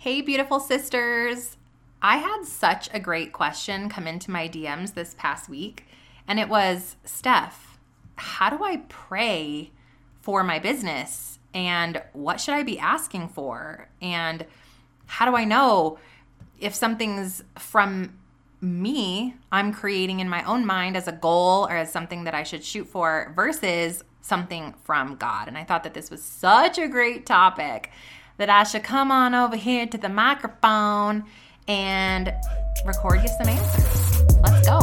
Hey, beautiful sisters. I had such a great question come into my DMs this past week, and it was Stef, how do I pray for my business? And what should I be asking for? And how do I know if something's from me, I'm creating in my own mind as a goal or as something that I should shoot for versus something from God? And I thought that this was such a great topic that I should come on over here to the microphone and record you some answers. Let's go.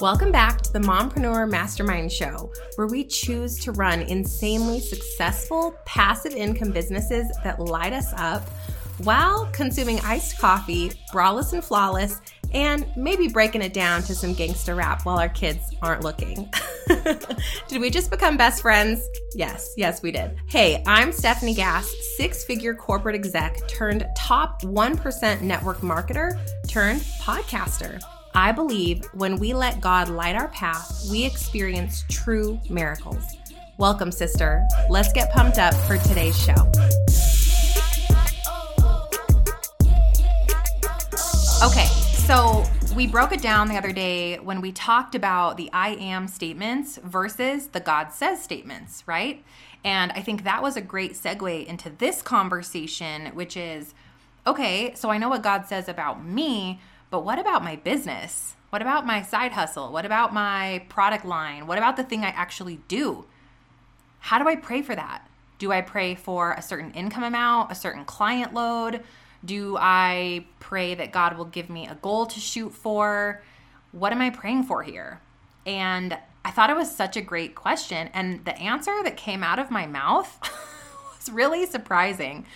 Welcome back to the Mompreneur Mastermind Show, where we choose to run insanely successful passive income businesses that light us up while consuming iced coffee, braless and flawless, and maybe breaking it down to some gangster rap while our kids aren't looking. did we just become best friends? Yes, yes, we did. Hey, I'm Stefanie Gass, six figure corporate exec turned top 1% network marketer turned podcaster. I believe when we let God light our path, we experience true miracles. Welcome, sister. Let's get pumped up for today's show. Okay, so we broke it down the other day when we talked about the I am statements versus the God says statements, right? And I think that was a great segue into this conversation, which is okay, so I know what God says about me, but what about my business? What about my side hustle? What about my product line? What about the thing I actually do? How do I pray for that? Do I pray for a certain income amount, a certain client load? Do I pray that God will give me a goal to shoot for? What am I praying for here? And I thought it was such a great question. And the answer that came out of my mouth was really surprising.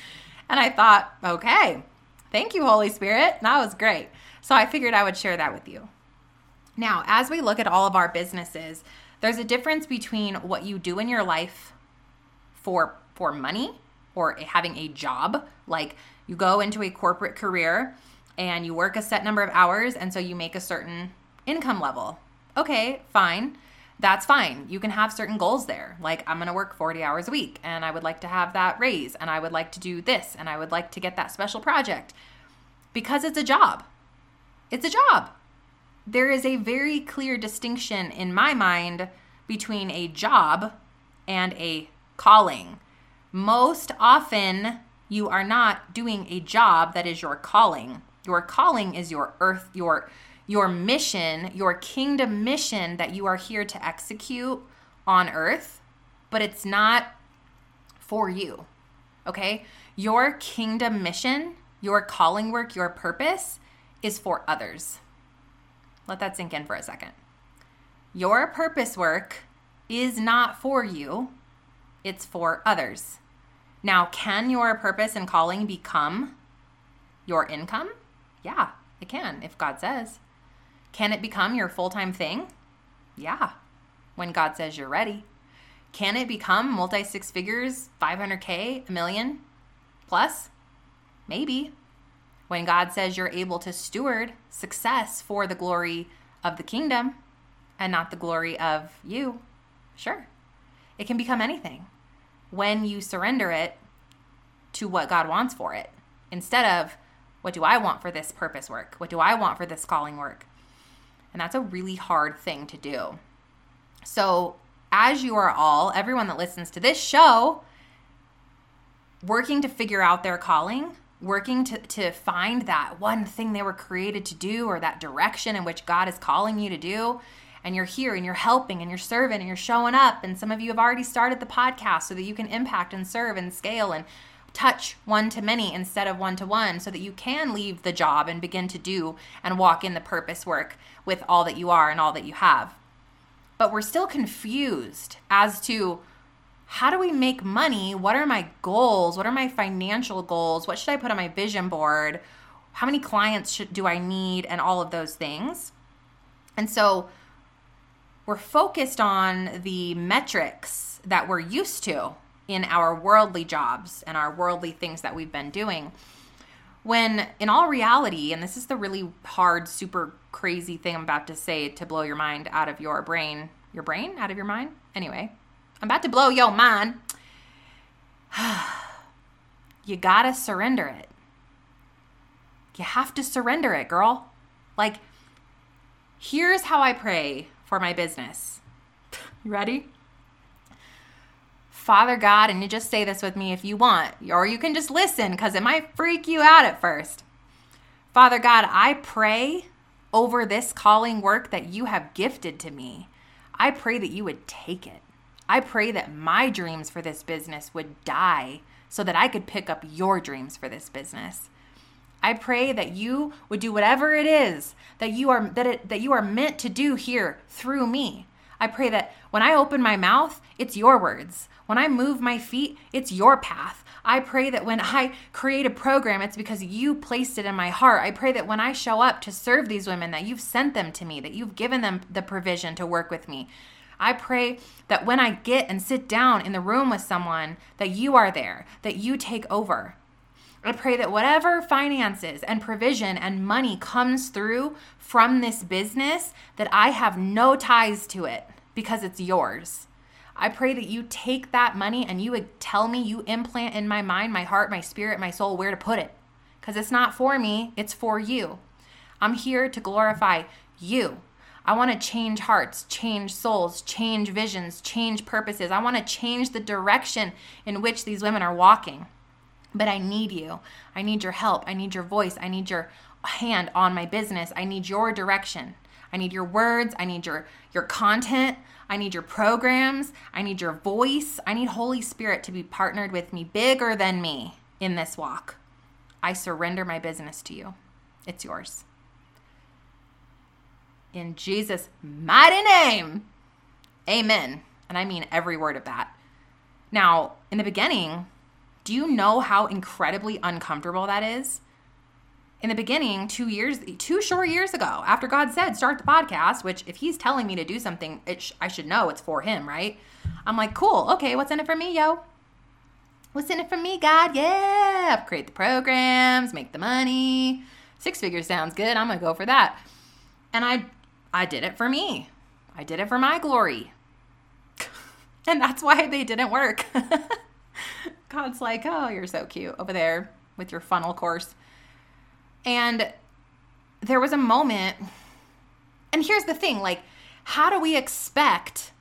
And I thought, okay, thank you, Holy Spirit. That was great. So I figured I would share that with you. Now, as we look at all of our businesses, there's a difference between what you do in your life for for money or having a job like you go into a corporate career and you work a set number of hours, and so you make a certain income level. Okay, fine. That's fine. You can have certain goals there. Like, I'm going to work 40 hours a week, and I would like to have that raise, and I would like to do this, and I would like to get that special project because it's a job. It's a job. There is a very clear distinction in my mind between a job and a calling. Most often, you are not doing a job that is your calling. Your calling is your earth, your your mission, your kingdom mission that you are here to execute on earth, but it's not for you. Okay? Your kingdom mission, your calling work, your purpose is for others. Let that sink in for a second. Your purpose work is not for you, it's for others. Now, can your purpose and calling become your income? Yeah, it can, if God says. Can it become your full time thing? Yeah, when God says you're ready. Can it become multi six figures, 500K, a million plus? Maybe. When God says you're able to steward success for the glory of the kingdom and not the glory of you, sure. It can become anything when you surrender it to what God wants for it instead of what do I want for this purpose work? What do I want for this calling work? And that's a really hard thing to do. So, as you are all, everyone that listens to this show, working to figure out their calling, working to, to find that one thing they were created to do or that direction in which God is calling you to do, and you're here and you're helping and you're serving and you're showing up. And some of you have already started the podcast so that you can impact and serve and scale and touch one to many instead of one to one so that you can leave the job and begin to do and walk in the purpose work with all that you are and all that you have. But we're still confused as to how do we make money? What are my goals? What are my financial goals? What should I put on my vision board? How many clients should, do I need? And all of those things. And so we're focused on the metrics that we're used to in our worldly jobs and our worldly things that we've been doing. When in all reality, and this is the really hard, super crazy thing I'm about to say to blow your mind out of your brain your brain, out of your mind. Anyway, I'm about to blow your mind. you gotta surrender it. You have to surrender it, girl. Like, here's how I pray for my business. You ready? Father God, and you just say this with me if you want, or you can just listen because it might freak you out at first. Father God, I pray over this calling work that you have gifted to me. I pray that you would take it. I pray that my dreams for this business would die so that I could pick up your dreams for this business. I pray that you would do whatever it is that you are that it that you are meant to do here through me. I pray that when I open my mouth, it's your words. When I move my feet, it's your path. I pray that when I create a program, it's because you placed it in my heart. I pray that when I show up to serve these women, that you've sent them to me, that you've given them the provision to work with me. I pray that when I get and sit down in the room with someone, that you are there, that you take over. I pray that whatever finances and provision and money comes through from this business, that I have no ties to it because it's yours. I pray that you take that money and you would tell me, you implant in my mind, my heart, my spirit, my soul, where to put it. Because it's not for me, it's for you. I'm here to glorify you. I want to change hearts, change souls, change visions, change purposes. I want to change the direction in which these women are walking. But I need you. I need your help. I need your voice. I need your hand on my business. I need your direction. I need your words. I need your your content. I need your programs. I need your voice. I need Holy Spirit to be partnered with me, bigger than me in this walk. I surrender my business to you. It's yours. In Jesus' mighty name, amen. And I mean every word of that. Now, in the beginning, do you know how incredibly uncomfortable that is? in the beginning, two years, two short years ago, after God said, start the podcast, which if he's telling me to do something, sh- I should know it's for him, right? I'm like, cool. Okay. What's in it for me, yo? What's in it for me, God? Yeah. Create the programs, make the money. Six figures sounds good. I'm to go for that. And I, I did it for me. I did it for my glory. and that's why they didn't work. God's like, oh, you're so cute over there with your funnel course. And there was a moment, and here's the thing like, how do we expect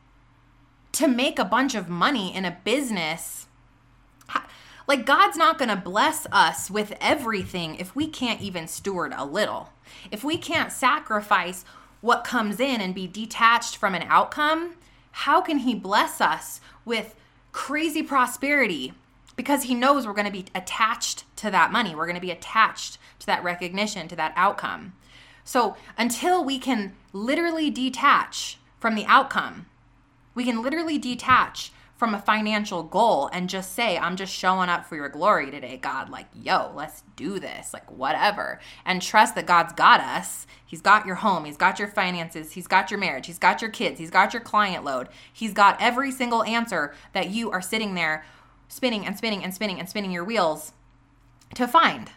to make a bunch of money in a business? like, God's not going to bless us with everything if we can't even steward a little. If we can't sacrifice what comes in and be detached from an outcome, how can He bless us with crazy prosperity? Because He knows we're going to be attached to that money. We're going to be attached to that recognition, to that outcome. So until we can literally detach from the outcome, we can literally detach from a financial goal and just say, I'm just showing up for your glory today, God. Like, yo, let's do this, like, whatever. And trust that God's got us. He's got your home, He's got your finances, He's got your marriage, He's got your kids, He's got your client load, He's got every single answer that you are sitting there spinning and spinning and spinning and spinning your wheels to find.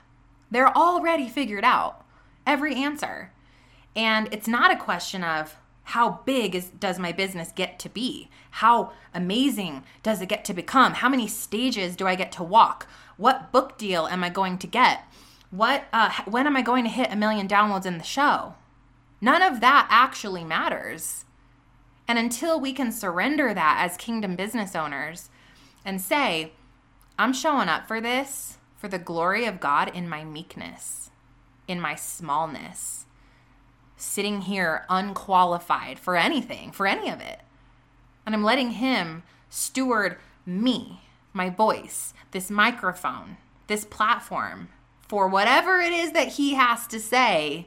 They're already figured out, every answer. And it's not a question of how big is does my business get to be? How amazing does it get to become? How many stages do I get to walk? What book deal am I going to get? What uh, when am I going to hit a million downloads in the show? None of that actually matters. And until we can surrender that as kingdom business owners and say, I'm showing up for this for the glory of God in my meekness, in my smallness, sitting here unqualified for anything, for any of it. And I'm letting Him steward me, my voice, this microphone, this platform for whatever it is that He has to say.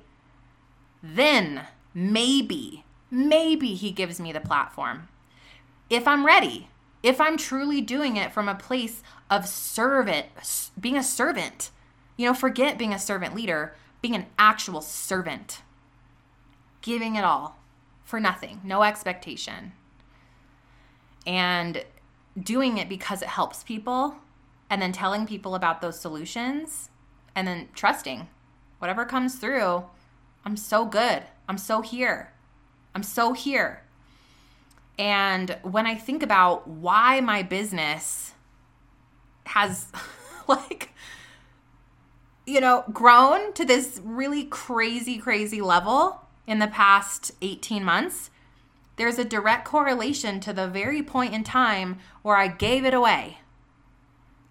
Then maybe, maybe He gives me the platform. If I'm ready, if I'm truly doing it from a place of servant, being a servant, you know, forget being a servant leader, being an actual servant, giving it all for nothing, no expectation, and doing it because it helps people, and then telling people about those solutions, and then trusting whatever comes through. I'm so good. I'm so here. I'm so here. And when I think about why my business has like you know, grown to this really crazy crazy level in the past 18 months, there's a direct correlation to the very point in time where I gave it away.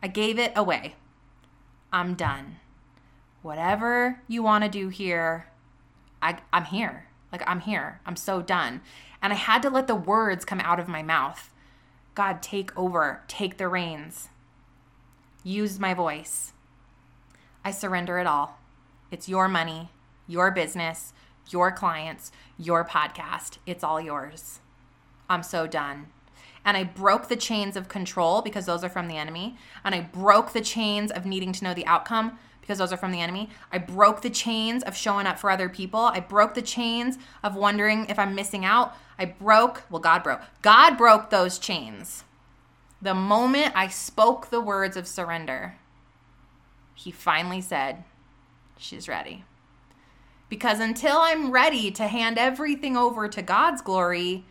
I gave it away. I'm done. Whatever you want to do here, I, I'm here. Like, I'm here. I'm so done. And I had to let the words come out of my mouth God, take over, take the reins, use my voice. I surrender it all. It's your money, your business, your clients, your podcast. It's all yours. I'm so done. And I broke the chains of control because those are from the enemy. And I broke the chains of needing to know the outcome because those are from the enemy. I broke the chains of showing up for other people. I broke the chains of wondering if I'm missing out. I broke, well, God broke. God broke those chains. The moment I spoke the words of surrender, He finally said, She's ready. Because until I'm ready to hand everything over to God's glory,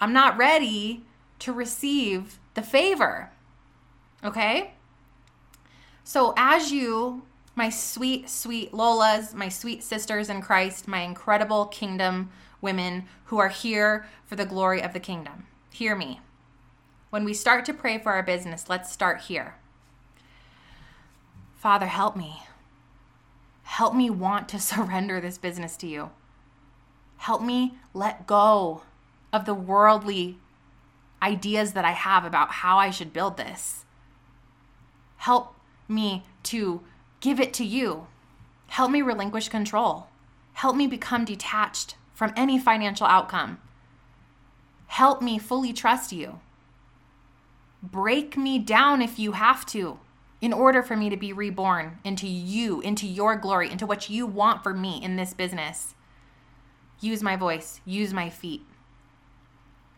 I'm not ready to receive the favor. Okay? So, as you my sweet, sweet Lolas, my sweet sisters in Christ, my incredible kingdom women who are here for the glory of the kingdom. Hear me. When we start to pray for our business, let's start here. Father, help me. Help me want to surrender this business to you. Help me let go of the worldly ideas that I have about how I should build this. Help me to give it to you. Help me relinquish control. Help me become detached from any financial outcome. Help me fully trust you. Break me down if you have to in order for me to be reborn into you, into your glory, into what you want for me in this business. Use my voice, use my feet.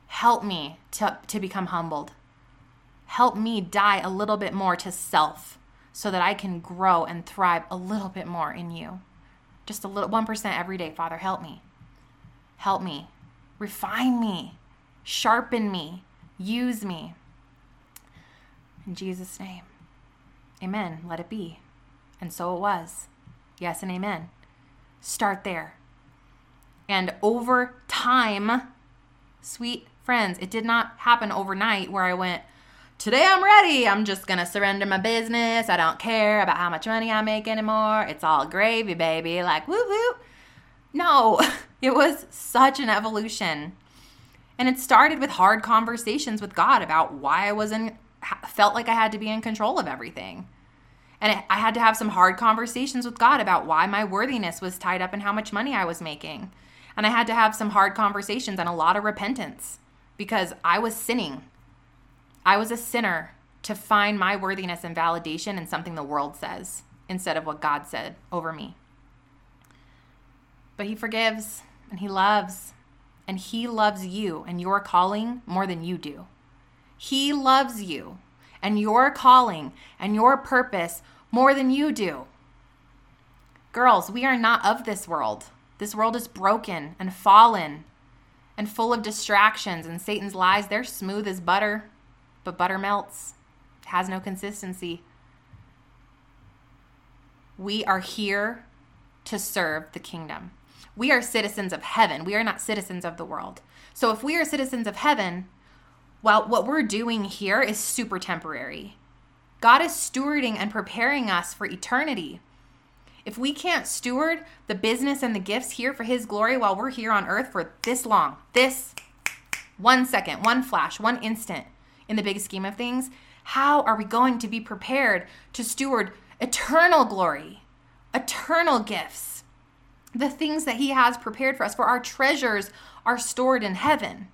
Help me to, to become humbled. Help me die a little bit more to self so that I can grow and thrive a little bit more in you. Just a little 1% every day, Father, help me. Help me. Refine me. Sharpen me. Use me. In Jesus' name. Amen. Let it be. And so it was. Yes and amen. Start there. And over time, sweet friends, it did not happen overnight where I went, today I'm ready. I'm just going to surrender my business. I don't care about how much money I make anymore. It's all gravy, baby. Like, woo woo. No, it was such an evolution. And it started with hard conversations with God about why I wasn't, felt like I had to be in control of everything. And I had to have some hard conversations with God about why my worthiness was tied up in how much money I was making. And I had to have some hard conversations and a lot of repentance because I was sinning I was a sinner to find my worthiness and validation in something the world says instead of what God said over me. But He forgives and He loves, and He loves you and your calling more than you do. He loves you and your calling and your purpose more than you do. Girls, we are not of this world. This world is broken and fallen and full of distractions, and Satan's lies, they're smooth as butter but butter melts, has no consistency. We are here to serve the kingdom. We are citizens of heaven. We are not citizens of the world. So if we are citizens of heaven, well, what we're doing here is super temporary. God is stewarding and preparing us for eternity. If we can't steward the business and the gifts here for His glory while we're here on earth for this long, this one second, one flash, one instant, in the big scheme of things, how are we going to be prepared to steward eternal glory, eternal gifts, the things that He has prepared for us? For our treasures are stored in heaven.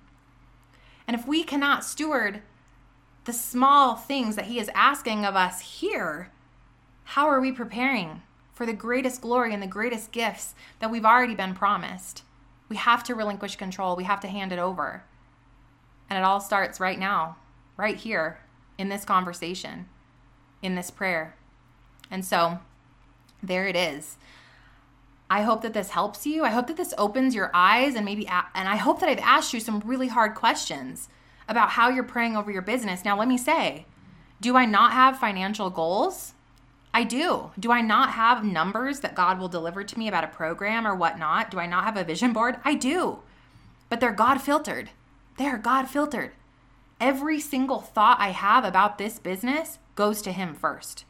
And if we cannot steward the small things that He is asking of us here, how are we preparing for the greatest glory and the greatest gifts that we've already been promised? We have to relinquish control, we have to hand it over. And it all starts right now right here in this conversation, in this prayer. And so there it is. I hope that this helps you. I hope that this opens your eyes and maybe, and I hope that I've asked you some really hard questions about how you're praying over your business. Now, let me say, do I not have financial goals? I do. Do I not have numbers that God will deliver to me about a program or whatnot? Do I not have a vision board? I do. But they're God filtered. They're God filtered. Every single thought I have about this business goes to Him first.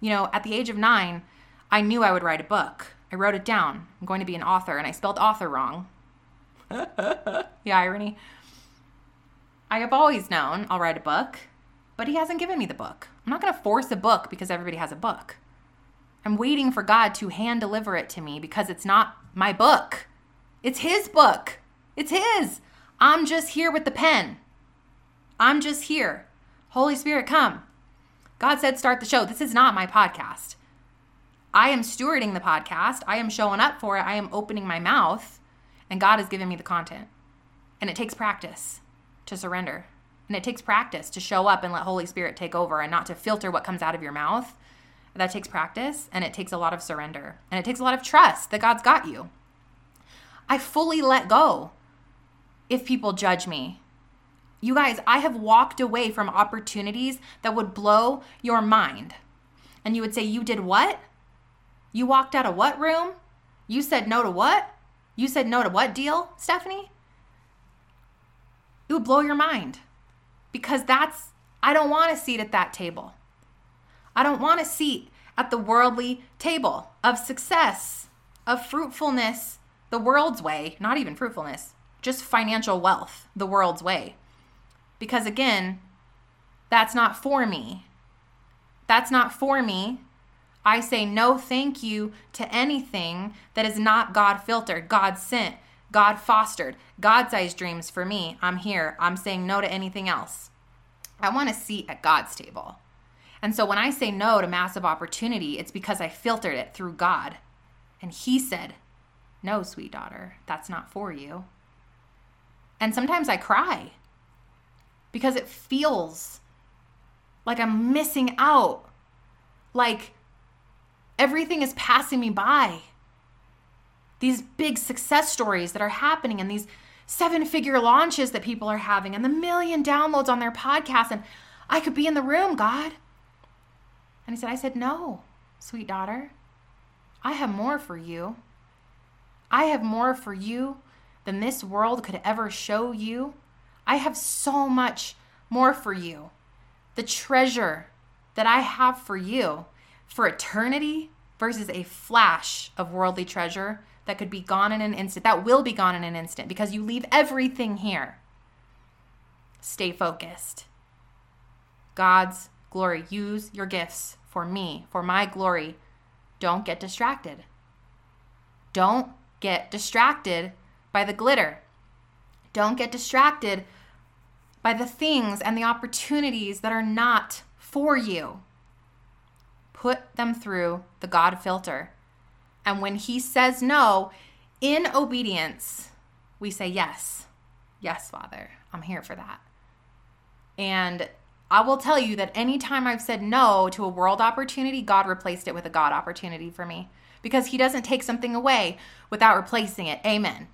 You know, at the age of nine, I knew I would write a book. I wrote it down. I'm going to be an author, and I spelled author wrong. the irony. I have always known I'll write a book, but He hasn't given me the book. I'm not going to force a book because everybody has a book. I'm waiting for God to hand deliver it to me because it's not my book. It's His book. It's His. I'm just here with the pen. I'm just here. Holy Spirit, come. God said, start the show. This is not my podcast. I am stewarding the podcast. I am showing up for it. I am opening my mouth, and God has given me the content. And it takes practice to surrender. And it takes practice to show up and let Holy Spirit take over and not to filter what comes out of your mouth. That takes practice and it takes a lot of surrender. And it takes a lot of trust that God's got you. I fully let go if people judge me. You guys, I have walked away from opportunities that would blow your mind. And you would say, You did what? You walked out of what room? You said no to what? You said no to what deal, Stefanie? It would blow your mind because that's, I don't want a seat at that table. I don't want a seat at the worldly table of success, of fruitfulness, the world's way, not even fruitfulness, just financial wealth, the world's way. Because again, that's not for me. That's not for me. I say no thank you to anything that is not God filtered, God sent, God fostered, God sized dreams for me. I'm here. I'm saying no to anything else. I want a seat at God's table. And so when I say no to massive opportunity, it's because I filtered it through God. And He said, No, sweet daughter, that's not for you. And sometimes I cry because it feels like I'm missing out. Like everything is passing me by. These big success stories that are happening and these seven figure launches that people are having and the million downloads on their podcast. And I could be in the room, God. And he said, I said, No, sweet daughter. I have more for you. I have more for you than this world could ever show you. I have so much more for you. The treasure that I have for you for eternity versus a flash of worldly treasure that could be gone in an instant, that will be gone in an instant because you leave everything here. Stay focused. God's glory. Use your gifts for me, for my glory. Don't get distracted. Don't get distracted by the glitter. Don't get distracted by the things and the opportunities that are not for you. Put them through the God filter and when he says no, in obedience, we say yes. Yes, Father, I'm here for that. And I will tell you that anytime I've said no to a world opportunity, God replaced it with a God opportunity for me because He doesn't take something away without replacing it. Amen.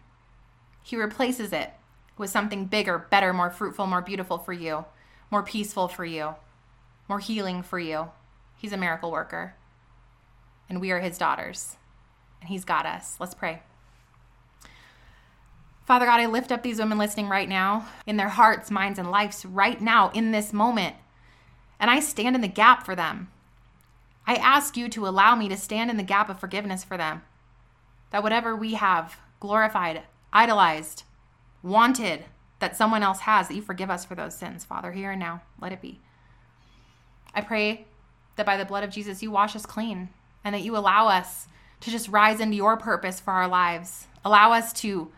He replaces it with something bigger, better, more fruitful, more beautiful for you, more peaceful for you, more healing for you. He's a miracle worker, and we are His daughters and He's got us. Let's pray. Father God, I lift up these women listening right now in their hearts, minds, and lives right now in this moment. And I stand in the gap for them. I ask you to allow me to stand in the gap of forgiveness for them. That whatever we have glorified, idolized, wanted that someone else has, that you forgive us for those sins, Father, here and now. Let it be. I pray that by the blood of Jesus, you wash us clean and that you allow us to just rise into your purpose for our lives. Allow us to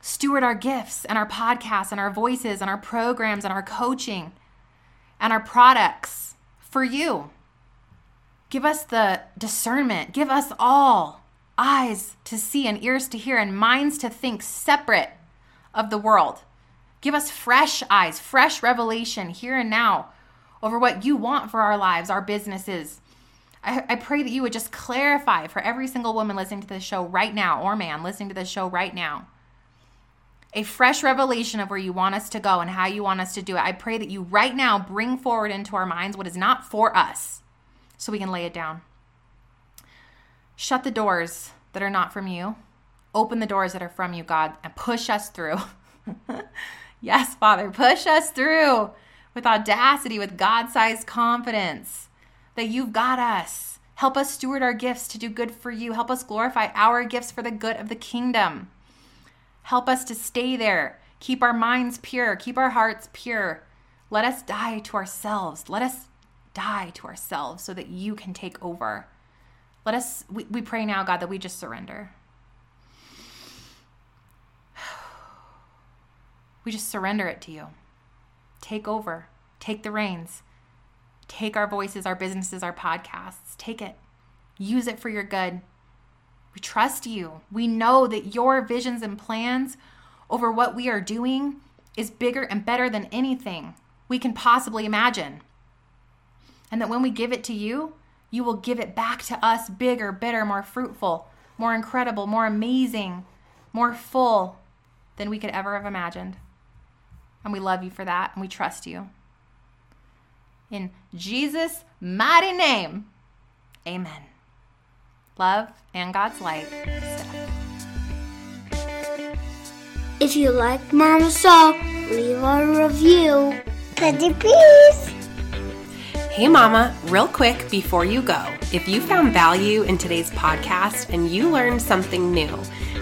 steward our gifts and our podcasts and our voices and our programs and our coaching and our products for you. Give us the discernment. Give us all eyes to see and ears to hear and minds to think separate of the world. Give us fresh eyes, fresh revelation here and now over what you want for our lives, our businesses, I, I pray that you would just clarify for every single woman listening to this show right now, or man listening to this show right now, a fresh revelation of where you want us to go and how you want us to do it. I pray that you right now bring forward into our minds what is not for us so we can lay it down. Shut the doors that are not from you. Open the doors that are from you, God, and push us through. yes, Father, push us through with audacity, with God sized confidence that you've got us. Help us steward our gifts to do good for you. Help us glorify our gifts for the good of the kingdom. Help us to stay there. Keep our minds pure. Keep our hearts pure. Let us die to ourselves. Let us die to ourselves so that you can take over. Let us, we, we pray now, God, that we just surrender. We just surrender it to you. Take over, take the reins, take our voices, our businesses, our podcasts. Take it, use it for your good. We trust you. We know that your visions and plans over what we are doing is bigger and better than anything we can possibly imagine. And that when we give it to you, you will give it back to us bigger, better, more fruitful, more incredible, more amazing, more full than we could ever have imagined. And we love you for that and we trust you. In Jesus' mighty name, amen. Love and God's light. If you like Mama's Soul, leave a review. Pretty please. Hey, Mama, real quick before you go, if you found value in today's podcast and you learned something new,